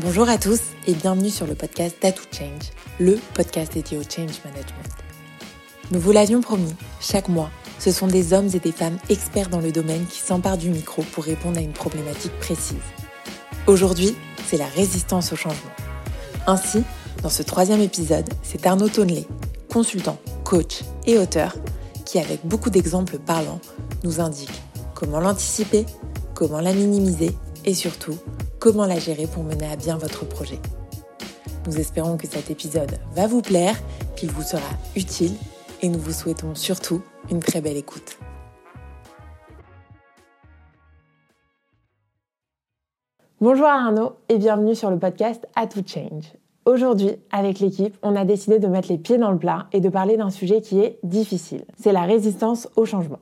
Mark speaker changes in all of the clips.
Speaker 1: Bonjour à tous et bienvenue sur le podcast Tattoo Change, le podcast dédié au change management. Nous vous l'avions promis, chaque mois, ce sont des hommes et des femmes experts dans le domaine qui s'emparent du micro pour répondre à une problématique précise. Aujourd'hui, c'est la résistance au changement. Ainsi, dans ce troisième épisode, c'est Arnaud Tonley, consultant, coach et auteur, qui, avec beaucoup d'exemples parlants, nous indique comment l'anticiper, comment la minimiser et surtout comment la gérer pour mener à bien votre projet. Nous espérons que cet épisode va vous plaire, qu'il vous sera utile et nous vous souhaitons surtout une très belle écoute. Bonjour Arnaud et bienvenue sur le podcast A to Change. Aujourd'hui, avec l'équipe, on a décidé de mettre les pieds dans le plat et de parler d'un sujet qui est difficile. C'est la résistance au changement.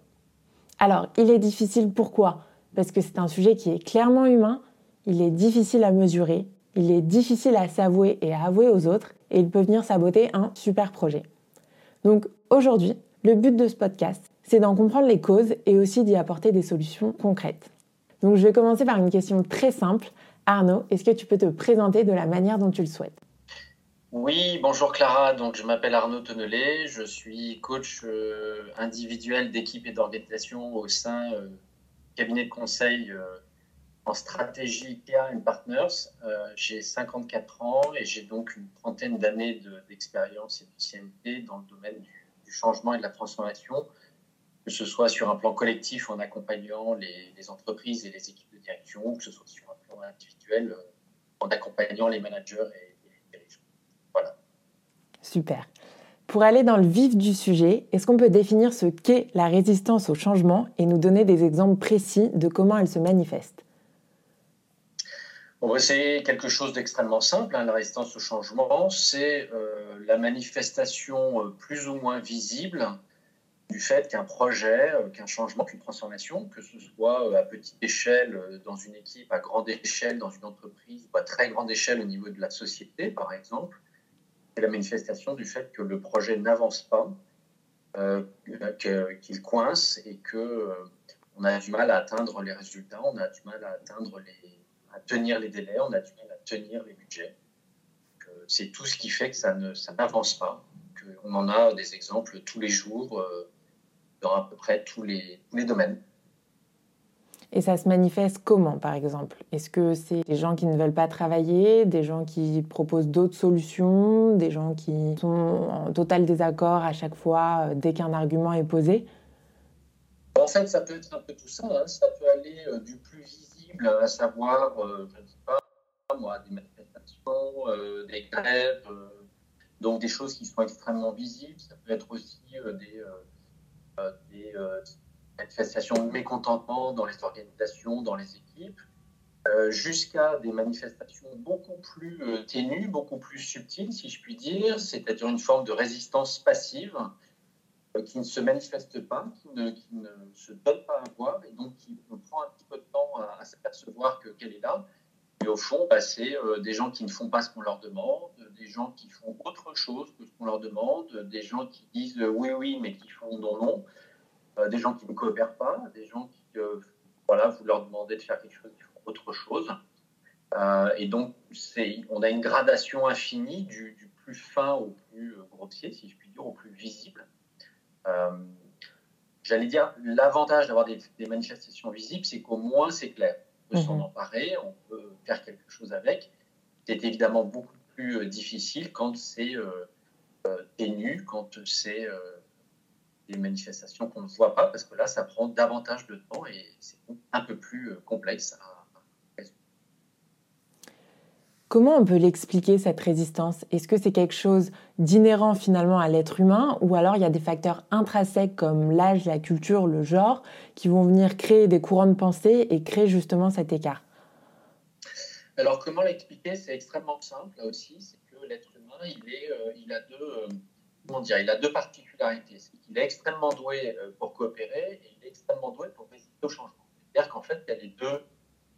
Speaker 1: Alors, il est difficile pourquoi? Parce que c'est un sujet qui est clairement humain il est difficile à mesurer, il est difficile à s'avouer et à avouer aux autres, et il peut venir saboter un super projet. Donc aujourd'hui, le but de ce podcast, c'est d'en comprendre les causes et aussi d'y apporter des solutions concrètes. Donc je vais commencer par une question très simple. Arnaud, est-ce que tu peux te présenter de la manière dont tu le souhaites?
Speaker 2: Oui, bonjour Clara. Donc, je m'appelle Arnaud Tonnelet. Je suis coach euh, individuel d'équipe et d'organisation au sein euh, cabinet de conseil euh, en stratégie Care and Partners. Euh, j'ai 54 ans et j'ai donc une trentaine d'années d'expérience et d'ancienneté dans le domaine du, changement et de la transformation, que ce soit sur un plan collectif en accompagnant les, entreprises et les équipes de direction, que ce soit sur un plan individuel euh, en accompagnant les managers et les dirigeants. Voilà.
Speaker 1: Super. Pour aller dans le vif du sujet, est-ce qu'on peut définir ce qu'est la résistance au changement et nous donner des exemples précis de comment elle se manifeste?
Speaker 2: On va essayer quelque chose d'extrêmement simple. Hein. La résistance au changement, c'est euh, la manifestation euh, plus ou moins visible du fait qu'un projet, euh, qu'un changement, qu'une transformation, que ce soit à petite échelle dans une équipe, à grande échelle dans une entreprise, ou à très grande échelle au niveau de la société, par exemple, c'est la manifestation du fait que le projet n'avance pas, qu'il coince et que on a du mal à atteindre les résultats, on a du mal à atteindre les tenir les délais, on a du mal à tenir les budgets. C'est tout ce qui fait que ça, ne, ça n'avance pas. on en a des exemples tous les jours euh, dans à peu près tous les, tous les domaines.
Speaker 1: Et ça se manifeste comment, par exemple? Est-ce que c'est des gens qui ne veulent pas travailler, des gens qui proposent d'autres solutions, des gens qui sont en total désaccord à chaque fois euh, dès qu'un argument est posé?
Speaker 2: En fait, ça peut être un peu tout ça. Hein. Ça peut aller euh, du plus à savoir, euh, je ne sais pas, des manifestations, euh, des grèves, euh, donc des choses qui sont extrêmement visibles. Ça peut être aussi des, des manifestations de mécontentement dans les organisations, dans les équipes, jusqu'à des manifestations beaucoup plus ténues, beaucoup plus subtiles, si je puis dire, c'est-à-dire une forme de résistance passive qui ne se manifeste pas, qui ne, se donne pas à voir, et donc qui prend un petit peu de temps à, s'apercevoir qu'elle est là. Et au fond, bah, c'est euh, des gens qui ne font pas ce qu'on leur demande, des gens qui font autre chose que ce qu'on leur demande, des gens qui disent euh, oui, oui, mais qui font non, non, euh, des gens qui ne coopèrent pas, des gens qui, voilà, vous leur demandez de faire quelque chose, ils font autre chose. et donc, on a une gradation infinie du, plus fin au plus grossier, si je puis dire, au plus visible. Euh, j'allais dire, l'avantage d'avoir des, manifestations visibles, c'est qu'au moins c'est clair. On peut s'en mhm. emparer, on peut faire quelque chose avec. C'est évidemment beaucoup plus euh, difficile quand c'est euh, ténu, quand c'est des manifestations qu'on ne voit pas, parce que là, ça prend davantage de temps et c'est un peu plus complexe à
Speaker 1: Comment on peut l'expliquer, cette résistance? Est-ce que c'est quelque chose d'inhérent finalement à l'être humain? Ou alors il y a des facteurs intrinsèques comme l'âge, la culture, le genre qui vont venir créer des courants de pensée et créer justement cet écart?
Speaker 2: Alors comment l'expliquer? C'est extrêmement simple là aussi, c'est que l'être humain, euh, il, a deux, euh, comment dire, il a deux particularités. Il est extrêmement doué euh, pour coopérer et il est extrêmement doué pour résister au changement. C'est-à-dire qu'en fait, il y a les deux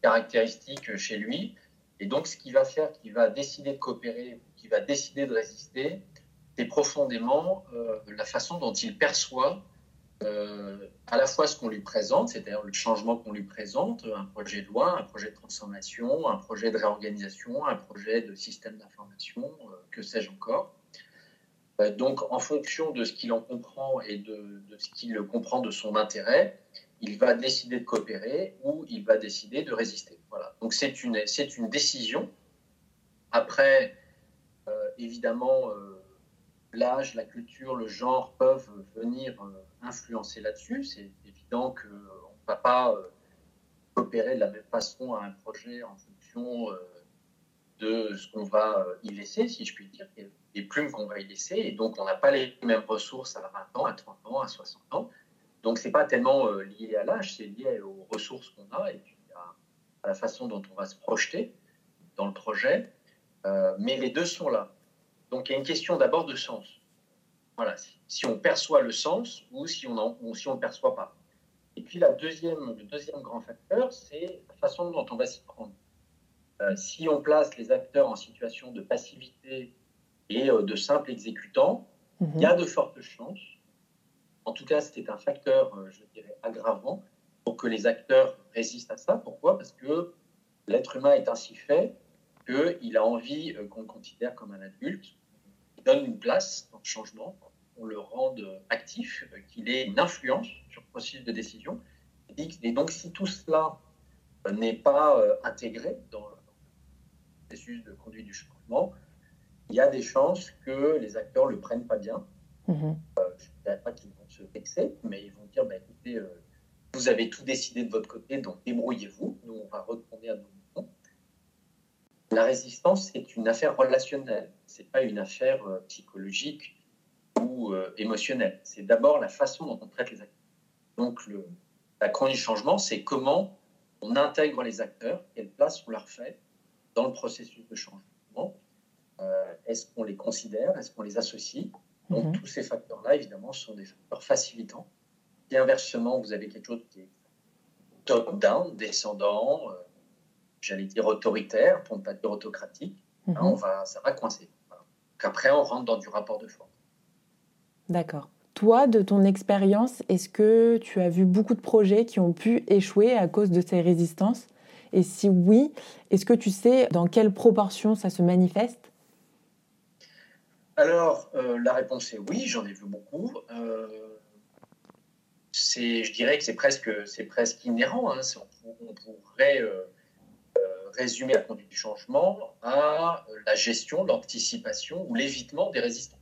Speaker 2: caractéristiques chez lui. Et donc, ce qui va faire, qui va décider de coopérer, qui va décider de résister, c'est profondément euh, la façon dont il perçoit euh, à la fois ce qu'on lui présente, c'est-à-dire le changement qu'on lui présente, un projet de loi, un projet de transformation, un projet de réorganisation, un projet de système d'information, euh, que sais-je encore. Donc, en fonction de ce qu'il en comprend et de, ce qu'il comprend de son intérêt, il va décider de coopérer ou il va décider de résister. Donc, c'est une, décision. Après, évidemment, l'âge, la culture, le genre peuvent venir influencer là-dessus. C'est évident qu'on ne va pas euh, coopérer de la même façon à un projet en fonction euh, de ce qu'on va euh, y laisser, si je puis dire, des plumes qu'on va y laisser. Et donc, on n'a pas les mêmes ressources à 20 ans, à 30 ans, à 60 ans. Donc, ce n'est pas tellement lié à l'âge, c'est lié aux ressources qu'on a et puis à, la façon dont on va se projeter dans le projet. mais les deux sont là. Donc, il y a une question d'abord de sens. Voilà, si on perçoit le sens ou si on ne si on le perçoit pas. Et puis la deuxième, le deuxième grand facteur, c'est la façon dont on va s'y prendre. Euh, si on place les acteurs en situation de passivité et euh, de simple exécutant, il y a mhm. de fortes chances, en tout cas c'est un facteur, euh, je dirais, aggravant pour que les acteurs résistent à ça. Pourquoi? Parce que l'être humain est ainsi fait qu'il a envie qu'on le considère comme un adulte, il donne une place dans le changement, on le rende actif, qu'il ait une influence sur le processus de décision. Et donc, si tout cela n'est pas euh, intégré dans le processus de conduite du changement, il y a des chances que les acteurs ne le prennent pas bien. Euh, je ne dirais pas qu'ils se mais ils vont dire bah, écoutez, euh, vous avez tout décidé de votre côté, donc débrouillez-vous. Nous, on va retourner à nos moutons. La résistance, c'est une affaire relationnelle, ce n'est pas une affaire psychologique euh, émotionnel. C'est d'abord la façon dont on traite les acteurs. Donc, la chronique du changement, c'est comment on intègre les acteurs, quelle place on leur fait dans le processus de changement. Euh, est-ce qu'on les considère Est-ce qu'on les associe Donc, mhm. tous ces facteurs-là, évidemment, sont des facteurs facilitants. Et inversement, vous avez quelque chose qui est top-down, descendant, euh, j'allais dire autoritaire, pour ne pas dire autocratique. Mhm. on va, ça va coincer. Après, on rentre dans du rapport de force.
Speaker 1: D'accord. Toi, de ton expérience, est-ce que tu as vu beaucoup de projets qui ont pu échouer à cause de ces résistances? Et si oui, est-ce que tu sais dans quelle proportion ça se manifeste?
Speaker 2: Alors, euh, la réponse est oui, j'en ai vu beaucoup. Euh, je dirais que c'est presque, presque inhérent. Hein. On, pourrait euh, résumer la conduite du changement à la gestion, l'anticipation ou l'évitement des résistances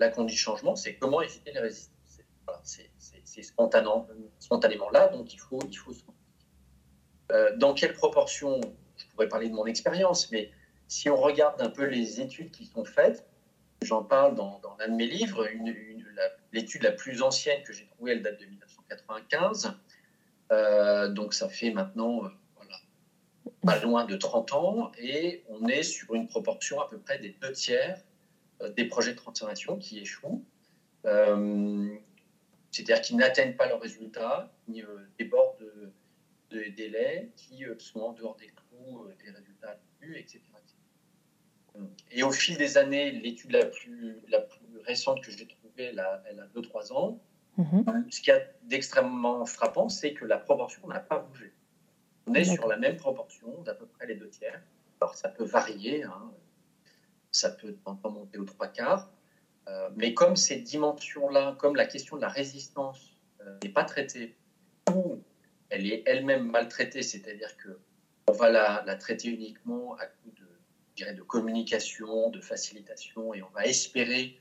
Speaker 2: la conduite du changement, c'est comment éviter les résistances. c'est spontanément, là, donc il faut, il faut euh, dans quelle proportion? Je pourrais parler de mon expérience, mais si on regarde un peu les études qui sont faites, j'en parle dans, l'un de mes livres, l'étude la, plus ancienne que j'ai trouvée, elle date de 1995, euh, donc ça fait maintenant euh, pas loin de 30 ans, et on est sur une proportion à peu près des deux tiers euh, des projets de transformation qui échouent, c'est-à-dire qui n'atteignent pas leurs résultats, qui débordent de, délais, qui sont en dehors des clous des résultats attendus, etc., Et au fil des années, l'étude la plus, la plus récente que j'ai trouvée, elle a, 2-3 ans. Mm-hmm. Ce qui est d'extrêmement frappant, c'est que la proportion n'a pas bougé. On est sur la même proportion d'à peu près les deux tiers. Alors ça peut varier, hein, ça peut monter aux trois quarts. Euh, mais comme ces dimensions-là, comme la question de la résistance euh, n'est pas traitée, ou elle est elle-même maltraitée, c'est-à-dire que on va la, traiter uniquement à coup de, de communication, de facilitation, et on va espérer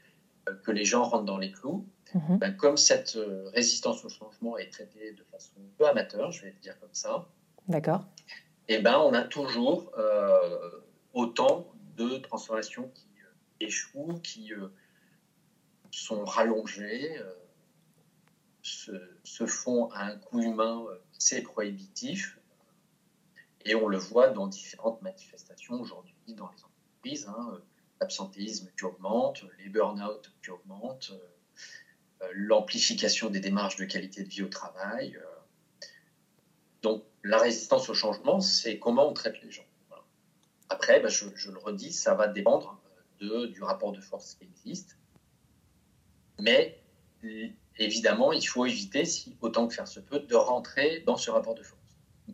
Speaker 2: euh, que les gens rentrent dans les clous. Mhm. Ben, comme cette résistance au changement est traitée de façon peu amateur, je vais dire comme ça.
Speaker 1: D'accord.
Speaker 2: Et eh ben, on a toujours autant de transformations qui euh, échouent, qui euh, sont rallongées, euh, se, font à un coût humain c'est prohibitif. Et on le voit dans différentes manifestations aujourd'hui dans les entreprises. Hein, l'absentéisme qui augmente, les burn-out qui augmentent, l'amplification des démarches de qualité de vie au travail. Donc la résistance au changement, c'est comment on traite les gens. Après, bah, je, le redis, ça va dépendre du rapport de force qui existe. Mais évidemment, il faut éviter, si autant que faire se peut, de rentrer dans ce rapport de force.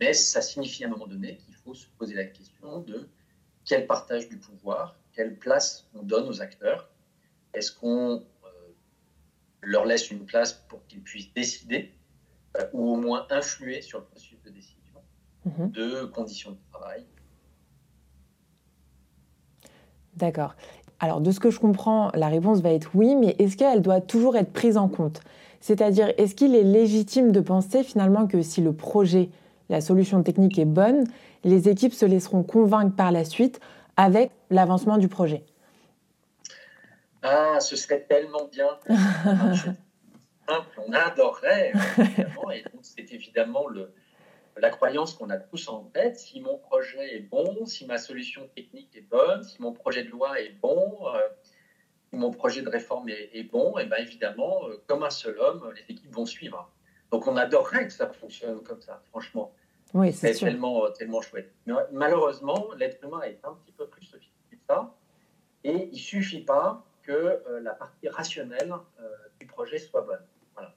Speaker 2: Mais ça signifie à un moment donné qu'il faut se poser la question de quel partage du pouvoir, quelle place on donne aux acteurs. Est-ce qu'on euh, leur laisse une place pour qu'ils puissent décider euh, ou au moins influer sur le processus de décision, mhm. de conditions de travail?
Speaker 1: D'accord. Alors, de ce que je comprends, la réponse va être oui, mais est-ce qu'elle doit toujours être prise en compte? C'est-à-dire, est-ce qu'il est légitime de penser finalement que si le projet, la solution technique est bonne, les équipes se laisseront convaincre par la suite avec l'avancement du projet
Speaker 2: Ah, ce serait tellement bien. on adorerait, évidemment, et c'est évidemment le, la croyance qu'on a tous en tête, si mon projet est bon, si ma solution technique est bonne, si mon projet de loi est bon, euh, si mon projet de réforme est, bon, et eh bien évidemment, euh, comme un seul homme, les équipes vont suivre. Donc on adorerait que ça fonctionne comme ça, franchement.
Speaker 1: Oui, c'est
Speaker 2: tellement, tellement chouette. Mais malheureusement, l'être humain est un petit peu plus sophistiqué que ça, et il suffit pas que euh, la partie rationnelle du projet soit bonne. Voilà.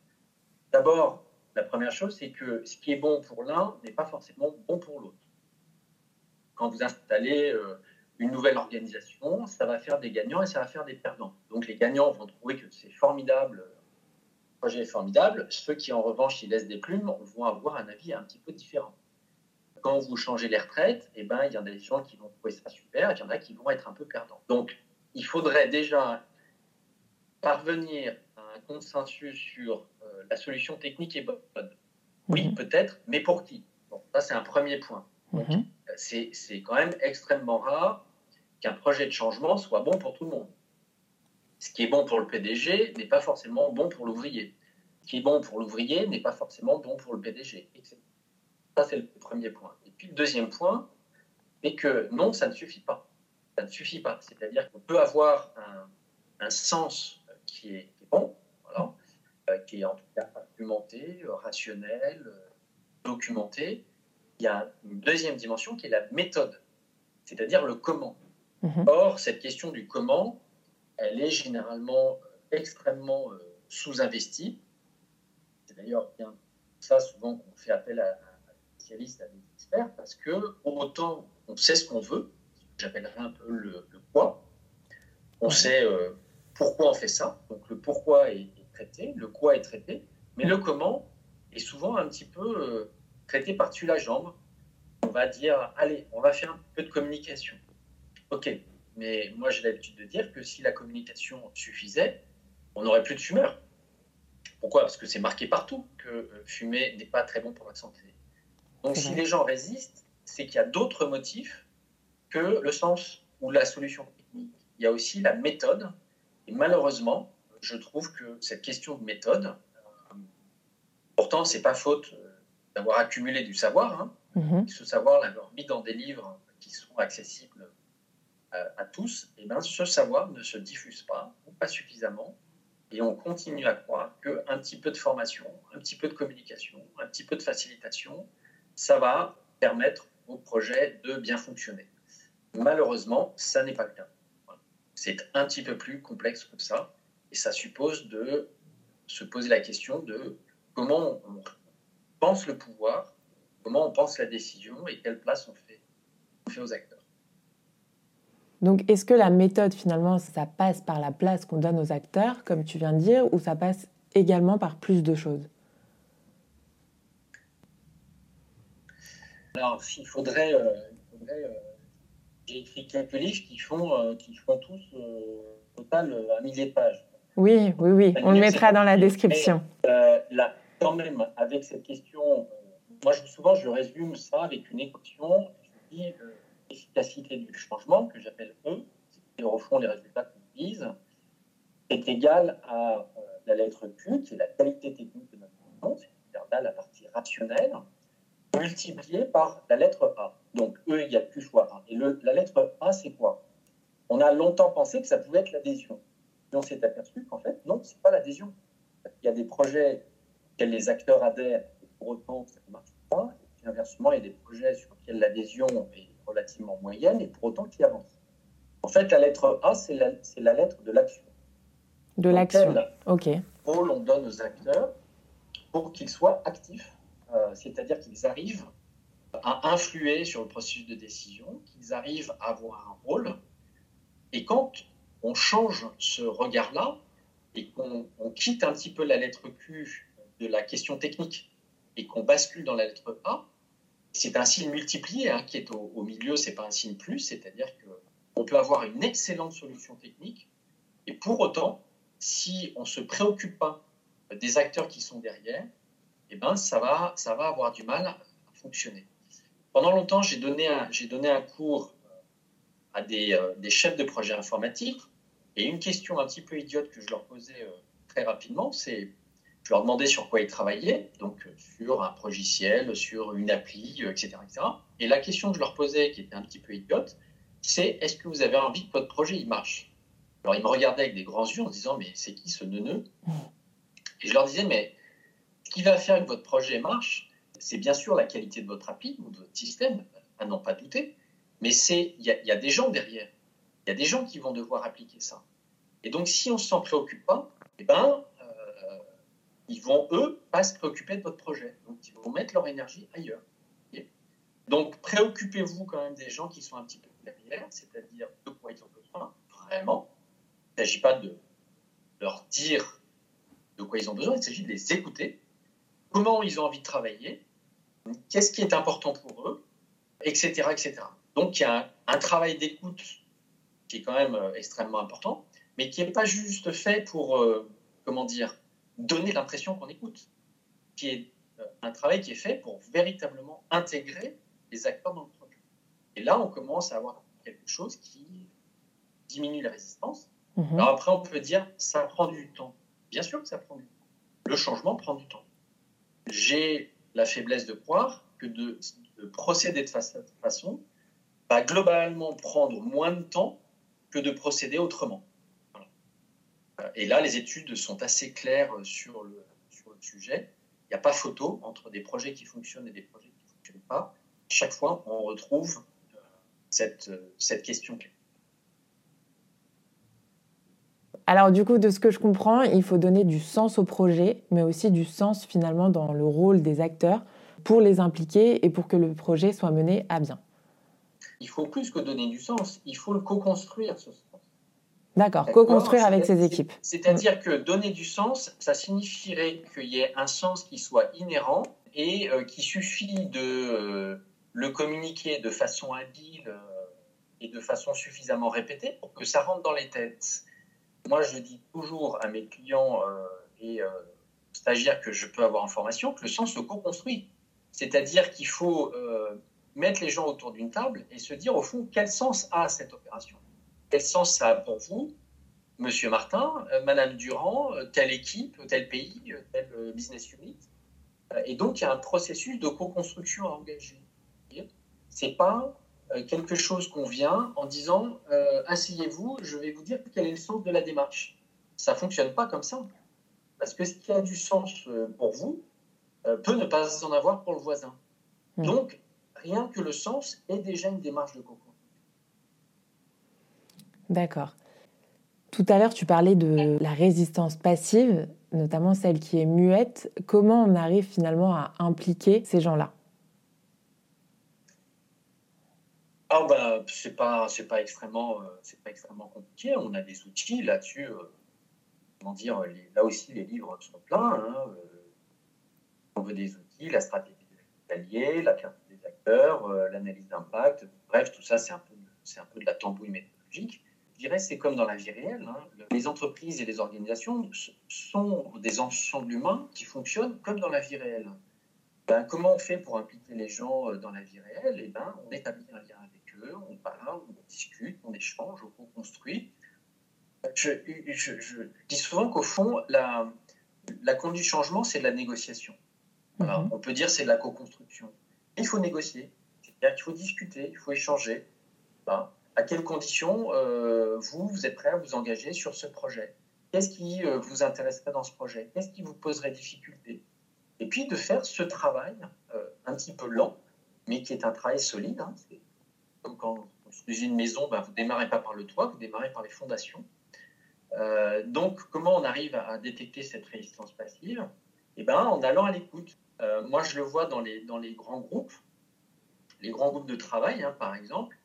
Speaker 2: D'abord, la première chose, c'est que ce qui est bon pour l'un n'est pas forcément bon pour l'autre. Quand vous installez euh, une nouvelle organisation, ça va faire des gagnants et ça va faire des perdants. Donc les gagnants vont trouver que c'est formidable, le projet est formidable. Ceux qui en revanche y laissent des plumes vont avoir un avis un petit peu différent. Quand vous changez les retraites, eh ben, il y en a des gens qui vont trouver ça super et il y en a qui vont être un peu perdants. Donc il faudrait déjà parvenir à un consensus sur euh, la solution technique est bonne. Oui, mhm. peut-être, mais pour qui? Bon, ça, c'est un premier point. Mhm. c'est quand même extrêmement rare qu'un projet de changement soit bon pour tout le monde. Ce qui est bon pour le PDG n'est pas forcément bon pour l'ouvrier. Ce qui est bon pour l'ouvrier n'est pas forcément bon pour le PDG. Ça, c'est le premier point. Et puis le deuxième point est que non, ça ne suffit pas. Ça ne suffit pas. C'est-à-dire qu'on peut avoir un, un sens qui est, qui est bon, voilà, euh, qui est en tout cas argumenté, rationnel, euh, documenté. Il y a une deuxième dimension qui est la méthode, c'est-à-dire le comment. Mhm. Or, cette question du comment, elle est généralement extrêmement sous-investie. C'est d'ailleurs bien ça souvent qu'on fait appel à, des spécialistes, à des experts, parce que autant on sait ce qu'on veut, j'appellerais un peu le, quoi, on sait pourquoi on fait ça, donc le pourquoi est, traité, le quoi est traité, mais le comment est souvent un petit peu euh, traité par-dessus la jambe. On va dire, allez, on va faire un peu de communication. Ok, mais moi j'ai l'habitude de dire que si la communication suffisait, on n'aurait plus de fumeurs. Pourquoi? Parce que c'est marqué partout que euh, fumer n'est pas très bon pour la santé. Donc si les gens résistent, c'est qu'il y a d'autres motifs que le sens ou la solution technique. Il y a aussi la méthode. Et malheureusement, je trouve que cette question de méthode, euh, pourtant, c'est pas faute euh, d'avoir accumulé du savoir. Hein. Mhm. Ce savoir, l'avoir mis dans des livres qui sont accessibles à, tous, et bien ce savoir ne se diffuse pas, ou pas suffisamment, et on continue à croire qu'un petit peu de formation, un petit peu de communication, un petit peu de facilitation, ça va permettre au projet de bien fonctionner. Malheureusement, ça n'est pas le cas. C'est un petit peu plus complexe que ça. Et ça suppose de se poser la question de comment on pense le pouvoir, comment on pense la décision et quelle place on fait aux acteurs.
Speaker 1: Donc, est-ce que la méthode, finalement, ça passe par la place qu'on donne aux acteurs, comme tu viens de dire, ou ça passe également par plus de choses?
Speaker 2: Alors, il faudrait. Euh, euh, j'ai écrit quelques livres qui font, euh, qui font tous total un millier de pages.
Speaker 1: Oui, oui, oui, on le mettra dans la description.
Speaker 2: Euh, là, quand même, avec cette question, moi je, souvent je résume ça avec une équation, je dis l'efficacité du changement, que j'appelle E, c'est au fond les résultats qu'on vise, est égal à la lettre Q, qui est la qualité technique de notre changement, c'est-à-dire la partie rationnelle, multipliée par la lettre A. Donc E égale Q fois A. Et le, la lettre A, c'est quoi? On a longtemps pensé que ça pouvait être l'adhésion on s'est aperçu qu'en fait, non, ce n'est pas l'adhésion. Il y a des projets auxquels les acteurs adhèrent et pour autant ça ne marche pas. Et puis inversement, il y a des projets sur lesquels l'adhésion est relativement moyenne et pour autant qui avancent. En fait, la lettre A, c'est la, lettre de l'action.
Speaker 1: De l'action, ok.
Speaker 2: rôle on donne aux acteurs pour qu'ils soient actifs, euh, c'est-à-dire qu'ils arrivent à influer sur le processus de décision, qu'ils arrivent à avoir un rôle. Et quand on change ce regard-là et qu'on quitte un petit peu la lettre Q de la question technique et qu'on bascule dans la lettre A, c'est un signe multiplié hein, qui est au, au milieu, c'est pas un signe plus, c'est-à-dire qu'on peut avoir une excellente solution technique et pour autant, si on ne se préoccupe pas des acteurs qui sont derrière, eh ben, ça, va, ça va avoir du mal à fonctionner. Pendant longtemps, j'ai donné, un, donné un cours à des, euh, des, chefs de projet informatiques et une question un petit peu idiote que je leur posais euh, très rapidement, c'est je leur demandais sur quoi ils travaillaient, donc euh, sur un logiciel, sur une appli, etc., etc. Et la question que je leur posais, qui était un petit peu idiote, c'est est-ce que vous avez envie que votre projet il marche? Alors ils me regardaient avec des grands yeux en se disant mais c'est qui ce neuneu? Et je leur disais mais ce qui va faire que votre projet marche, c'est bien sûr la qualité de votre appli ou de votre système, à n'en pas douter, mais c'est il y, a des gens derrière, il y a des gens qui vont devoir appliquer ça. Et donc si on s'en préoccupe pas, eh ben ils vont, eux, pas se préoccuper de votre projet. Donc, ils vont mettre leur énergie ailleurs. Donc, préoccupez-vous quand même des gens qui sont un petit peu derrière, c'est-à-dire de quoi ils ont besoin, vraiment. Il ne s'agit pas de leur dire de quoi ils ont besoin, il s'agit de les écouter, comment ils ont envie de travailler, qu'est-ce qui est important pour eux, etc. etc. Donc, il y a un, travail d'écoute qui est quand même euh, extrêmement important, mais qui n'est pas juste fait pour, euh, comment dire, donner l'impression qu'on écoute, qui est euh, un travail qui est fait pour véritablement intégrer les acteurs dans le projet. Et là, on commence à avoir quelque chose qui diminue la résistance. Mhm. Alors après, on peut dire, ça prend du temps. Bien sûr que ça prend du temps. Le changement prend du temps. J'ai la faiblesse de croire que de, procéder de cette façon va globalement prendre moins de temps que de procéder autrement. Et là, les études sont assez claires sur le, sur le sujet. Il n'y a pas photo entre des projets qui fonctionnent et des projets qui ne fonctionnent pas. Chaque fois, on retrouve euh, cette, euh, cette question clé.
Speaker 1: Alors du coup, de ce que je comprends, il faut donner du sens au projet, mais aussi du sens finalement dans le rôle des acteurs pour les impliquer et pour que le projet soit mené à bien.
Speaker 2: Il faut plus que donner du sens, il faut le co-construire, ce
Speaker 1: D'accord, co-construire avec ses équipes.
Speaker 2: C'est-à-dire que donner du sens, ça signifierait qu'il y ait un sens qui soit inhérent et euh, qui suffit de euh, le communiquer de façon habile euh, et de façon suffisamment répétée pour que ça rentre dans les têtes. Moi, je dis toujours à mes clients et stagiaires que je peux avoir en formation que le sens se co-construit. C'est-à-dire qu'il faut mettre les gens autour d'une table et se dire au fond quel sens a cette opération? Quel sens ça a pour vous, Monsieur Martin, euh, Madame Durand, euh, telle équipe, tel pays, euh, tel business unit Et donc, il y a un processus de co-construction à engager. C'est pas quelque chose qu'on vient en disant asseyez-vous, je vais vous dire quel est le sens de la démarche. Ça fonctionne pas comme ça. Parce que ce qui a du sens pour vous peut ne pas en avoir pour le voisin. Mmh. Donc, rien que le sens est déjà une démarche de co
Speaker 1: D'accord. Tout à l'heure, tu parlais de la résistance passive, notamment celle qui est muette. Comment on arrive finalement à impliquer ces gens-là?
Speaker 2: Ah bah c'est pas c'est pas extrêmement euh, c'est pas extrêmement compliqué. On a des outils là-dessus. Euh, comment dire Là aussi les livres sont pleins. Hein, euh, on veut des outils, la stratégie des alliés, la carte des acteurs, l'analyse d'impact. Bref, tout ça c'est un peu c'est un peu de la tambouille méthodologique je dirais, c'est comme dans la vie réelle. Hein. Les entreprises et les organisations sont des ensembles humains qui fonctionnent comme dans la vie réelle. Ben, comment on fait pour impliquer les gens euh, dans la vie réelle? Eh ben, on établit un lien avec eux, on parle, on discute, on échange, on construit. Je, je, dis souvent qu'au fond, la, la conduite du changement, c'est de la négociation. Mhm. On peut dire c'est de la co-construction. Il faut négocier, c'est-à-dire qu'il faut discuter, il faut échanger. Ben, à quelles conditions euh, vous, êtes prêt à vous engager sur ce projet? Qu'est-ce qui euh, vous intéresserait dans ce projet? Qu'est-ce qui vous poserait difficulté? Et puis de faire ce travail euh, un petit peu lent, mais qui est un travail solide. Hein. comme quand vous construisez une maison, ben, vous ne démarrez pas par le toit, vous démarrez par les fondations. Donc, comment on arrive à, détecter cette résistance passive? Eh ben, en allant à l'écoute. Moi, je le vois dans les, dans les grands groupes, les grands groupes de travail, hein, par exemple.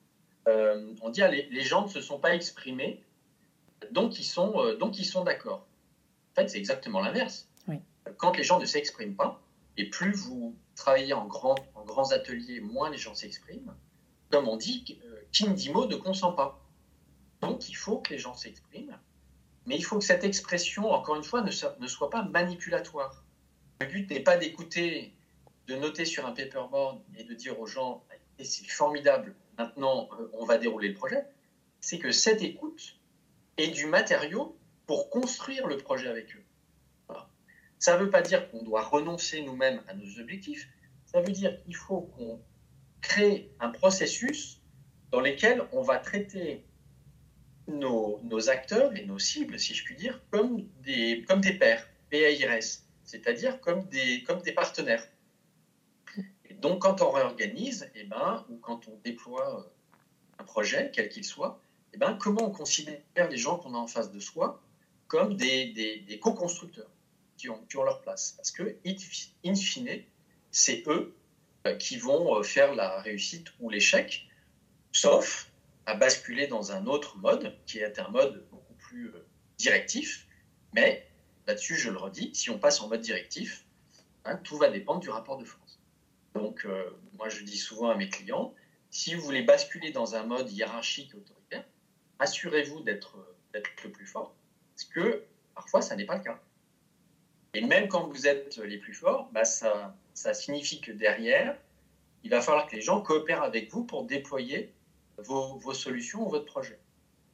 Speaker 2: Euh, on dit ah, les, les, gens ne se sont pas exprimés, donc ils sont, donc ils sont d'accord. En fait, c'est exactement l'inverse. Quand les gens ne s'expriment pas, et plus vous travaillez en, grand, en grands ateliers, moins les gens s'expriment. Comme on dit, qui ne dit mot ne consent pas. Donc, il faut que les gens s'expriment mais il faut que cette expression, encore une fois, ne, soit pas manipulatoire. Le but n'est pas d'écouter, de noter sur un paperboard et de dire aux gens c'est formidable, maintenant euh, on va dérouler le projet. C'est que cette écoute est du matériau pour construire le projet avec eux. Ça ne veut pas dire qu'on doit renoncer nous-mêmes à nos objectifs. Ça veut dire qu'il faut qu'on crée un processus dans lequel on va traiter nos, acteurs et nos cibles, si je puis dire, comme des, comme des pairs, PAIRS, c'est-à-dire comme des, comme des partenaires. Donc, quand on réorganise, eh ben, ou quand on déploie euh, un projet, quel qu'il soit, eh ben, comment on considère les gens qu'on a en face de soi comme des, co-constructeurs qui ont, leur place? Parce que, in fine, c'est eux euh, qui vont euh, faire la réussite ou l'échec, sauf à basculer dans un autre mode, qui est un mode beaucoup plus directif. Mais là-dessus, je le redis, si on passe en mode directif, hein, tout va dépendre du rapport de force. Donc, euh, moi, je dis souvent à mes clients, si vous voulez basculer dans un mode hiérarchique autoritaire, assurez-vous d'être le plus fort, parce que parfois, ça n'est pas le cas. Et même quand vous êtes les plus forts, bah, ça, signifie que derrière, il va falloir que les gens coopèrent avec vous pour déployer vos, solutions ou votre projet.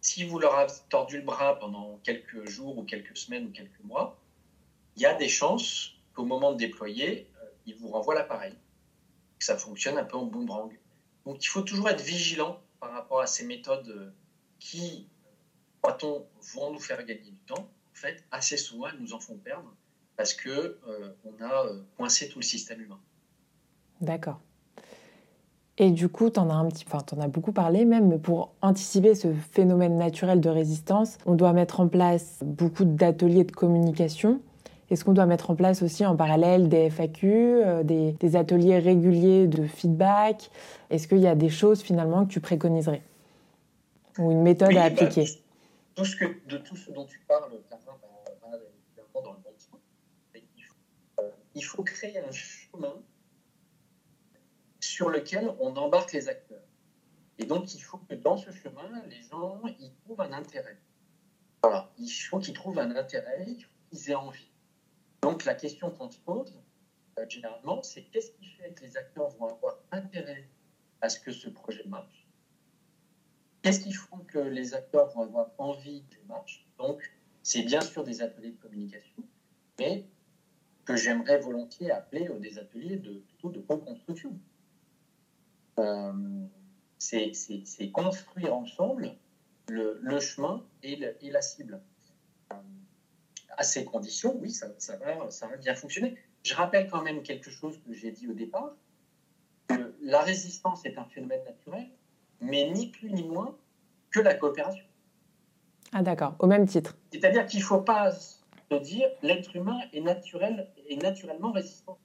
Speaker 2: Si vous leur avez tordu le bras pendant quelques jours ou quelques semaines ou quelques mois, il y a des chances qu'au moment de déployer, euh, ils vous renvoient l'appareil, que ça fonctionne un peu en boomerang. Donc il faut toujours être vigilant par rapport à ces méthodes euh, qui, croit-on, vont nous faire gagner du temps. En fait, assez souvent, elles nous en font perdre parce qu'on euh, on a coincé tout le système humain.
Speaker 1: D'accord. Et du coup, tu en as enfin, en as beaucoup parlé même, mais pour anticiper ce phénomène naturel de résistance, on doit mettre en place beaucoup d'ateliers de communication. Est-ce qu'on doit mettre en place aussi en parallèle des FAQ, euh, des, ateliers réguliers de feedback? Est-ce qu'il y a des choses finalement que tu préconiserais? Ou une méthode à bah, appliquer?
Speaker 2: tout ce que, De tout ce dont tu parles, évidemment dans le bon sens. Il faut créer un chemin sur lequel on embarque les acteurs. Et donc, il faut que dans ce chemin, les gens y trouvent un intérêt. Voilà, il faut qu'ils trouvent un intérêt, qu'ils aient envie. Donc, la question qu'on se pose, euh, généralement, c'est qu'est-ce qui fait que les acteurs vont avoir intérêt à ce que ce projet marche? Qu'est-ce qui fait que les acteurs vont avoir envie qu'il marche? Donc, c'est bien sûr des ateliers de communication, mais que j'aimerais volontiers appeler des ateliers de, de co-construction. Euh, c'est construire ensemble le, chemin et, la cible. À ces conditions, oui, ça, va, ça va bien fonctionner. Je rappelle quand même quelque chose que j'ai dit au départ, que la résistance est un phénomène naturel, mais ni plus ni moins que la coopération.
Speaker 1: Ah d'accord, au même titre.
Speaker 2: C'est-à-dire qu'il ne faut pas se dire l'être humain est, naturel, est naturellement résistant.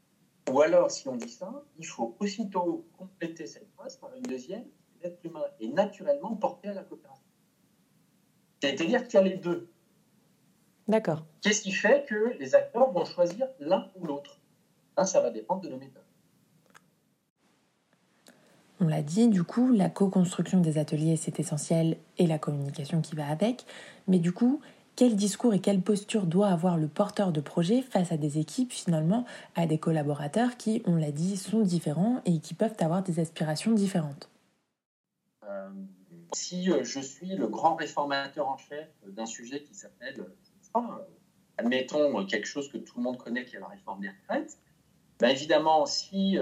Speaker 2: Ou alors, si on dit ça, il faut aussitôt compléter cette phrase par une deuxième, l'être humain est naturellement porté à la coopération. C'est-à-dire qu'il y a les deux.
Speaker 1: D'accord.
Speaker 2: Qu'est-ce qui fait que les acteurs vont choisir l'un ou l'autre? Ça va dépendre de nos méthodes.
Speaker 1: On l'a dit, du coup, la co-construction des ateliers, c'est essentiel, et la communication qui va avec. Mais du coup, quel discours et quelle posture doit avoir le porteur de projet face à des équipes, finalement, à des collaborateurs qui, on l'a dit, sont différents et qui peuvent avoir des aspirations différentes?
Speaker 2: Euh, Si euh, je suis le grand réformateur en chef d'un sujet qui s'appelle, admettons quelque chose que tout le monde connaît qui est la réforme des retraites, ben évidemment, si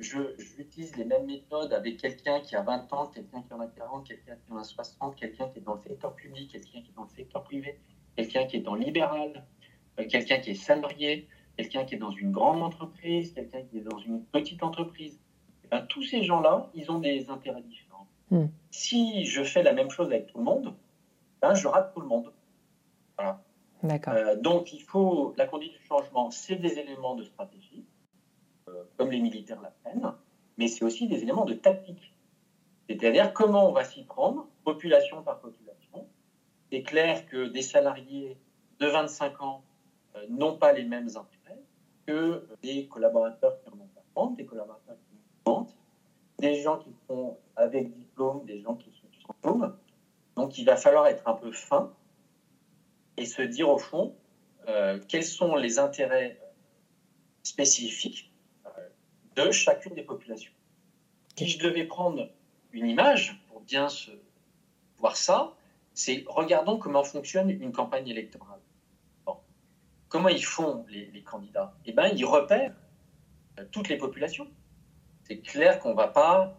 Speaker 2: j'utilise les mêmes méthodes avec quelqu'un qui a 20 ans, quelqu'un qui en a 40, quelqu'un qui en a 60, quelqu'un qui est dans le secteur public, quelqu'un qui est dans le secteur privé, quelqu'un qui est dans le libéral, euh, quelqu'un qui est salarié, quelqu'un qui est dans une grande entreprise, quelqu'un qui est dans une petite entreprise. Eh ben, tous ces gens-là, ils ont des intérêts différents. Hmm. Si je fais la même chose avec tout le monde, ben, je rate tout le monde. Voilà. Euh, donc, il faut, la conduite du changement, c'est des éléments de stratégie, euh, comme les militaires l'apprennent, mais c'est aussi des éléments de tactique. C'est-à-dire comment on va s'y prendre, population par population. C'est clair que des salariés de 25 ans euh, n'ont pas les mêmes intérêts que des collaborateurs qui en ont 40, des collaborateurs qui en ont 30, des gens qui sont avec diplôme, des gens qui sont sans diplôme. Donc il va falloir être un peu fin et se dire au fond euh, quels sont les intérêts spécifiques euh, de chacune des populations. Si je devais prendre une image pour bien voir ça, c'est regardons comment fonctionne une campagne électorale. Comment ils font les, candidats? Eh bien, ils repèrent euh, toutes les populations. C'est clair qu'on ne va pas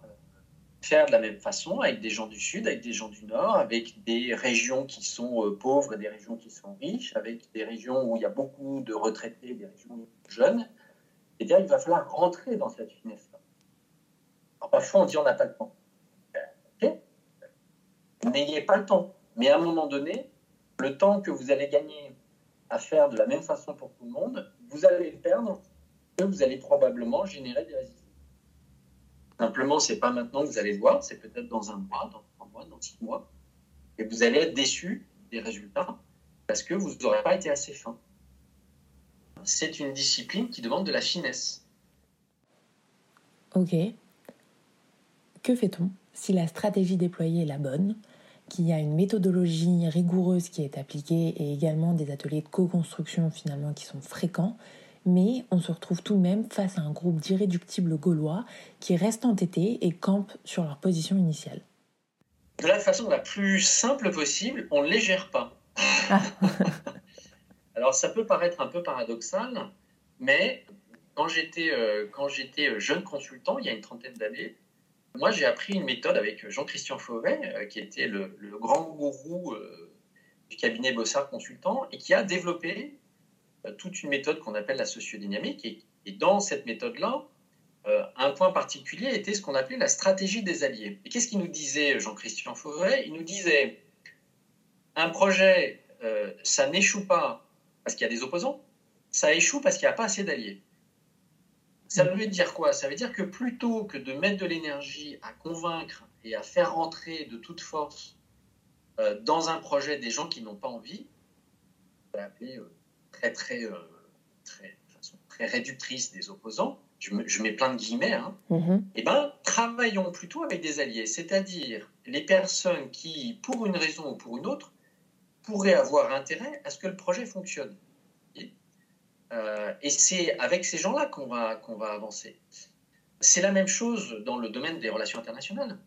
Speaker 2: faire de la même façon avec des gens du Sud, avec des gens du Nord, avec des régions qui sont euh, pauvres et des régions qui sont riches, avec des régions où il y a beaucoup de retraités, des régions jeunes. Et bien, il va falloir rentrer dans cette finesse-là. parfois, on dit on n'a pas le temps. Ok N'ayez pas le temps. Mais à un moment donné, le temps que vous allez gagner à faire de la même façon pour tout le monde, vous allez le perdre, que vous allez probablement générer des résistances. Simplement, c'est pas maintenant que vous allez le voir, c'est peut-être dans un mois, dans trois mois, dans six mois. Et vous allez être déçu des résultats parce que vous n'aurez pas été assez fin. C'est une discipline qui demande de la finesse.
Speaker 1: Ok. Que fait-on si la stratégie déployée est la bonne, qu'il y a une méthodologie rigoureuse qui est appliquée et également des ateliers de co-construction finalement qui sont fréquents mais on se retrouve tout de même face à un groupe d'irréductibles gaulois qui restent entêtés et campent sur leur position initiale.
Speaker 2: De la façon la plus simple possible, on ne les gère pas. Alors ça peut paraître un peu paradoxal, mais quand j'étais euh, euh, jeune consultant, il y a une trentaine d'années, moi j'ai appris une méthode avec Jean-Christian Fauvet, euh, qui était le, le grand gourou du cabinet Bossard Consultant, et qui a développé toute une méthode qu'on appelle la sociodynamique. Et, dans cette méthode-là, euh, un point particulier était ce qu'on appelait la stratégie des alliés. Et qu'est-ce qu'il nous disait Jean-Christian Fauvret Il nous disait, un projet, euh, ça n'échoue pas parce qu'il y a des opposants, ça échoue parce qu'il n'y a pas assez d'alliés. Ça veut dire quoi? Ça veut dire que plutôt que de mettre de l'énergie à convaincre et à faire rentrer de toute force dans un projet des gens qui n'ont pas envie, on va appeler très, très, euh, très, façon très réductrice des opposants, je, mets plein de guillemets, hein, mm-hmm. eh ben, travaillons plutôt avec des alliés, c'est-à-dire les personnes qui, pour une raison ou pour une autre, pourraient avoir intérêt à ce que le projet fonctionne. Euh, et c'est avec ces gens-là qu'on va, qu'on va avancer. C'est la même chose dans le domaine des relations internationales.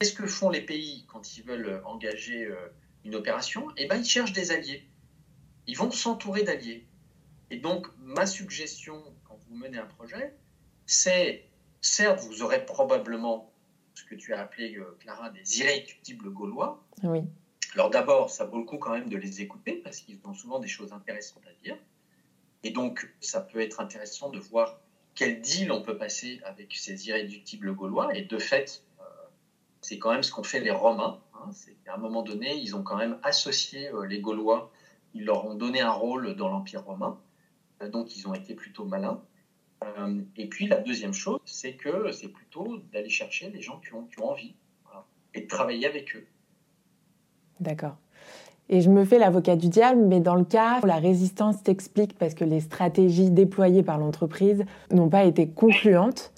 Speaker 2: Qu'est-ce que font les pays quand ils veulent engager euh, une opération? Eh ben, ils cherchent des alliés ils vont s'entourer d'alliés. Et donc, ma suggestion quand vous menez un projet, c'est, certes, vous aurez probablement ce que tu as appelé, euh, Clara, des irréductibles gaulois. Oui. Alors d'abord, ça vaut le coup quand même de les écouter parce qu'ils ont souvent des choses intéressantes à dire. Et donc, ça peut être intéressant de voir quel deal on peut passer avec ces irréductibles gaulois. Et de fait, euh, c'est quand même ce qu'ont fait les Romains. Hein. À un moment donné, ils ont quand même associé euh, les Gaulois ils leur ont donné un rôle dans l'Empire romain, euh, donc ils ont été plutôt malins. Euh, et puis la deuxième chose, c'est que c'est plutôt d'aller chercher les gens qui ont, envie et de travailler avec eux.
Speaker 1: D'accord. Et je me fais l'avocat du diable, mais dans le cas où la résistance s'explique parce que les stratégies déployées par l'entreprise n'ont pas été concluantes,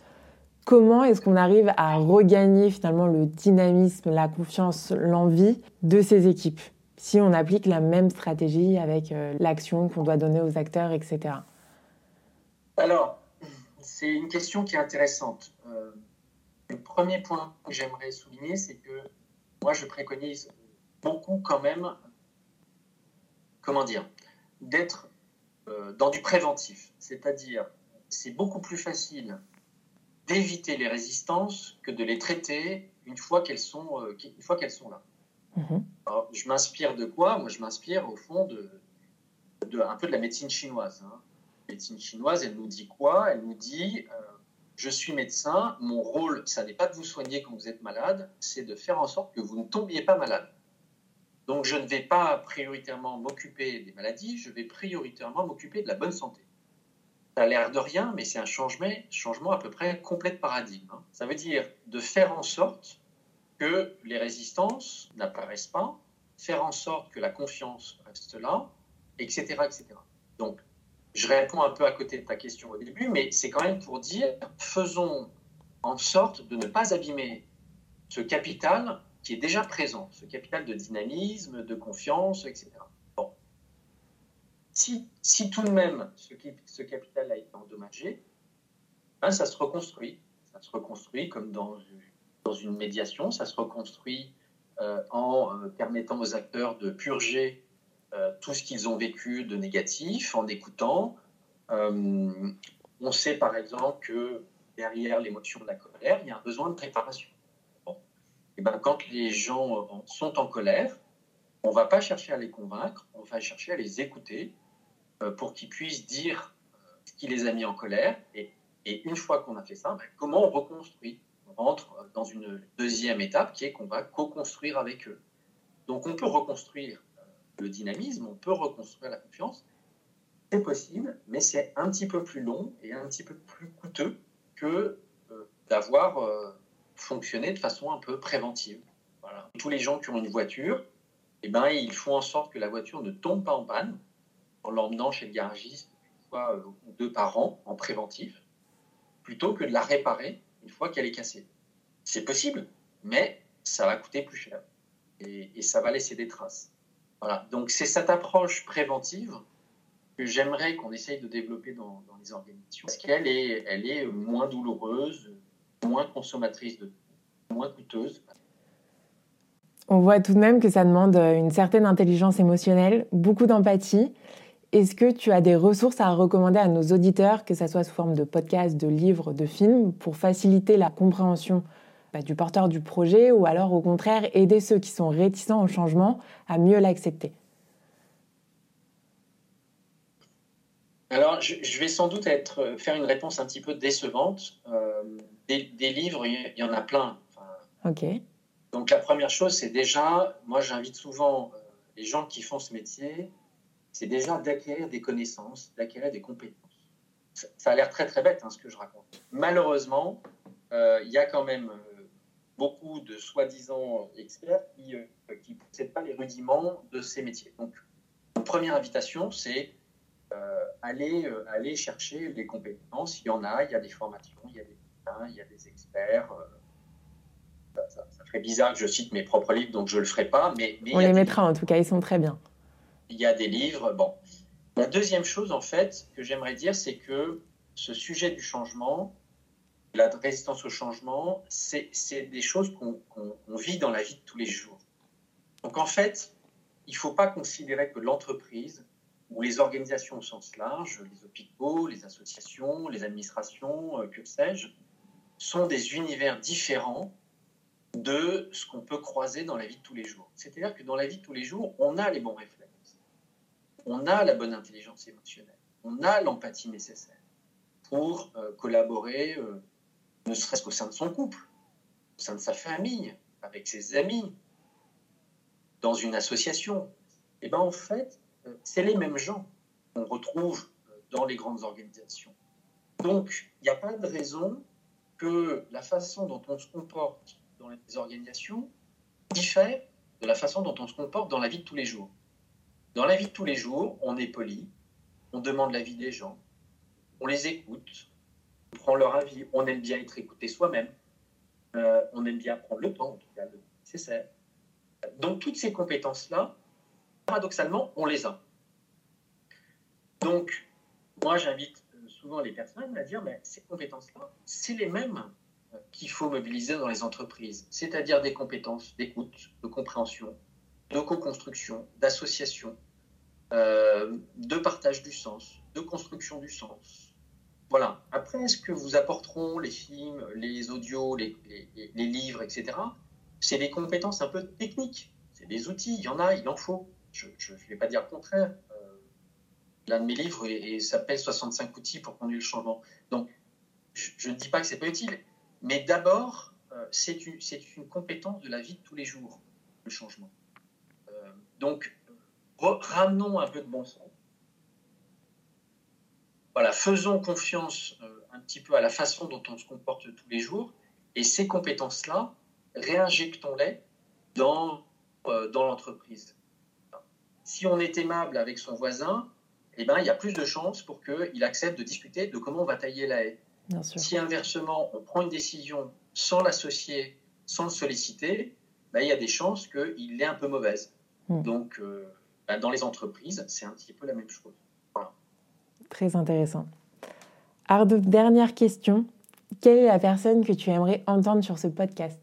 Speaker 1: comment est-ce qu'on arrive à regagner finalement le dynamisme, la confiance, l'envie de ces équipes? Si on applique la même stratégie avec euh, l'action qu'on doit donner aux acteurs, etc.
Speaker 2: Alors, c'est une question qui est intéressante. Euh, le premier point que j'aimerais souligner, c'est que moi, je préconise beaucoup quand même, comment dire, d'être euh, dans du préventif. C'est-à-dire, c'est beaucoup plus facile d'éviter les résistances que de les traiter une fois qu'elles sont, une fois qu'elles sont là. Mhm. je m'inspire de quoi? Moi, je m'inspire au fond de, un peu de la médecine chinoise. Hein. La médecine chinoise, elle nous dit quoi? Elle nous dit euh, je suis médecin, mon rôle, ça n'est pas de vous soigner quand vous êtes malade, c'est de faire en sorte que vous ne tombiez pas malade. Donc, je ne vais pas prioritairement m'occuper des maladies, je vais prioritairement m'occuper de la bonne santé. Ça a l'air de rien, mais c'est un changement, changement à peu près complet de paradigme. Hein. Ça veut dire de faire en sorte les résistances n'apparaissent pas, faire en sorte que la confiance reste là, etc. etc. Donc, je réponds un peu à côté de ta question au début, mais c'est quand même pour dire, faisons en sorte de ne pas abîmer ce capital qui est déjà présent, ce capital de dynamisme, de confiance, etc. Bon. Si, si tout de même ce, ce capital a été endommagé, ben ça se reconstruit. Ça se reconstruit comme dans, dans une médiation, ça se reconstruit euh, en euh, permettant aux acteurs de purger euh, tout ce qu'ils ont vécu de négatif, en écoutant. on sait par exemple que derrière l'émotion de la colère, il y a un besoin de préparation. Et ben, quand les gens sont en colère, on ne va pas chercher à les convaincre, on va chercher à les écouter pour qu'ils puissent dire ce qui les a mis en colère. Et, une fois qu'on a fait ça, ben, comment on reconstruit On rentre dans une deuxième étape qui est qu'on va co-construire avec eux. Donc on peut reconstruire euh, le dynamisme, on peut reconstruire la confiance. C'est possible, mais c'est un petit peu plus long et un petit peu plus coûteux que d'avoir fonctionner de façon un peu préventive. Tous les gens qui ont une voiture, eh ben, ils font en sorte que la voiture ne tombe pas en panne en l'emmenant chez le garagiste une fois euh, ou deux par an en préventif, plutôt que de la réparer une fois qu'elle est cassée. C'est possible, mais ça va coûter plus cher et, ça va laisser des traces. Voilà. Donc c'est cette approche préventive que j'aimerais qu'on essaye de développer dans, les organisations, parce qu'elle est, est moins douloureuse, moins consommatrice de moins coûteuse.
Speaker 1: On voit tout de même que ça demande une certaine intelligence émotionnelle, beaucoup d'empathie. Est-ce que tu as des ressources à recommander à nos auditeurs, que ce soit sous forme de podcasts, de livres, de films, pour faciliter la compréhension bah, du porteur du projet ou alors au contraire aider ceux qui sont réticents au changement à mieux l'accepter?
Speaker 2: Alors, je, vais sans doute être, faire une réponse un petit peu décevante. Euh, des, livres, il y en a plein.
Speaker 1: ok.
Speaker 2: Donc la première chose, c'est déjà, moi j'invite souvent euh, les gens qui font ce métier, c'est déjà d'acquérir des connaissances, d'acquérir des compétences. Ça, a l'air très très bête hein, ce que je raconte. Malheureusement, euh, il y a quand même euh, beaucoup de soi-disant experts qui ne possèdent pas les rudiments de ces métiers. Donc, première invitation, c'est aller, aller chercher les compétences. Il y en a, il y a des formations, il y a des Hein, il y a des experts. Euh, ça, ferait bizarre que je cite mes propres livres, donc je ne le ferai pas. Mais,
Speaker 1: On les mettra en tout cas, ils sont très bien.
Speaker 2: Il y a des livres. Bon. La deuxième chose, en fait, que j'aimerais dire, c'est que ce sujet du changement, la résistance au changement, c'est des choses qu'on vit dans la vie de tous les jours. Donc en fait, il ne faut pas considérer que l'entreprise ou les organisations au sens large, les hôpitaux, les associations, les administrations, euh, que sais-je, sont des univers différents de ce qu'on peut croiser dans la vie de tous les jours. C'est-à-dire que dans la vie de tous les jours, on a les bons réflexes, on a la bonne intelligence émotionnelle, on a l'empathie nécessaire pour euh, collaborer, euh, ne serait-ce qu'au sein de son couple, au sein de sa famille, avec ses amis, dans une association. Et eh bien en fait, euh, c'est les mêmes gens qu'on retrouve dans les grandes organisations. Donc, il n'y a pas de raison que la façon dont on se comporte dans les organisations diffère de la façon dont on se comporte dans la vie de tous les jours. Dans la vie de tous les jours, on est poli, on demande l'avis des gens, on les écoute, on prend leur avis, on aime bien être écouté soi-même, euh, on aime bien prendre le temps, cas, nécessaire. Donc toutes ces compétences-là, paradoxalement, on les a. Donc, moi, j'invite souvent les personnes à dire mais ces compétences-là, c'est les mêmes euh, qu'il faut mobiliser dans les entreprises, c'est-à-dire des compétences d'écoute, de compréhension, de co-construction, d'association, euh, de partage du sens, de construction du sens. Voilà. Après, est-ce que vous apporteront les films, les audios, les, livres, etc. C'est des compétences un peu techniques. C'est des outils. Il y en a, il en faut. Je ne vais pas dire le contraire l'un de mes livres et, s'appelle 65 outils pour conduire le changement. Donc, je, ne dis pas que c'est pas utile, mais d'abord, euh, c'est une, une, compétence de la vie de tous les jours, le changement. Euh, Donc, ramenons un peu de bon sens. Voilà, faisons confiance euh, un petit peu à la façon dont on se comporte tous les jours, et ces compétences-là, réinjectons-les dans, euh, dans l'entreprise. Si on est aimable avec son voisin, eh ben, il y a plus de chances pour qu'il accepte de discuter de comment on va tailler la haie. Si inversement, on prend une décision sans l'associer, sans le solliciter, ben, il y a des chances qu'il est un peu mauvaise. Hmm. Donc, euh, ben, dans les entreprises, c'est un petit peu la même chose.
Speaker 1: Très intéressant. Ardo, dernière question. Quelle est la personne que tu aimerais entendre sur ce podcast?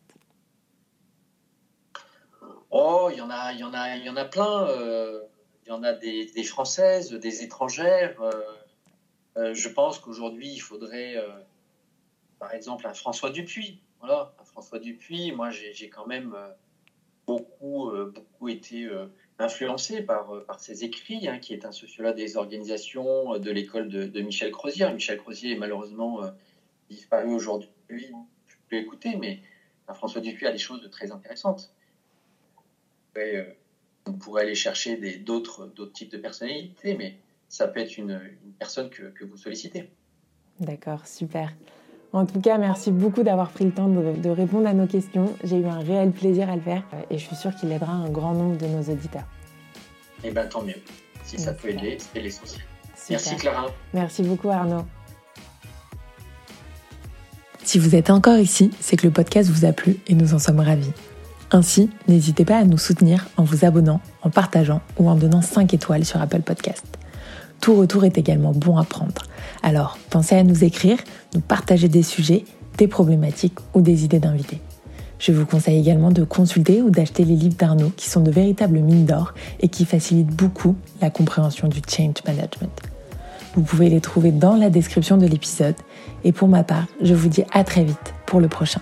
Speaker 2: Oh, il y en a, il y en a, il y en a plein. Euh, il y en a des, françaises, des étrangères. Euh, euh, je pense qu'aujourd'hui, il faudrait, par exemple, un François Dupuis. Voilà, un François Dupuis. Moi, j'ai quand même beaucoup, beaucoup été influencé par, ses écrits, hein, qui est un sociologue des organisations de l'école de, Michel Crozier. Michel Crozier est malheureusement disparu aujourd'hui. Je peux écouter, mais François Dupuis a des choses très intéressantes. Euh, on pourrait aller chercher d'autres types de personnalités, mais ça peut être une, personne que, vous sollicitez.
Speaker 1: D'accord, super. En tout cas, merci beaucoup d'avoir pris le temps de, répondre à nos questions. J'ai eu un réel plaisir à le faire euh, et je suis sûre qu'il aidera un grand nombre de nos auditeurs.
Speaker 2: Eh bien, tant mieux. Si ça peut aider, c'est l'essentiel. Merci Clara.
Speaker 1: Merci beaucoup Arnaud. Si vous êtes encore ici, c'est que le podcast vous a plu et nous en sommes ravis. Ainsi, n'hésitez pas à nous soutenir en vous abonnant, en partageant ou en donnant 5 étoiles sur Apple Podcast. Tout retour est également bon à prendre. Alors, pensez à nous écrire, nous partager des sujets, des problématiques ou des idées d'invités. Je vous conseille également de consulter ou d'acheter les livres d'Arnaud qui sont de véritables mines d'or et qui facilitent beaucoup la compréhension du change management. Vous pouvez les trouver dans la description de l'épisode. Et pour ma part, je vous dis à très vite pour le prochain.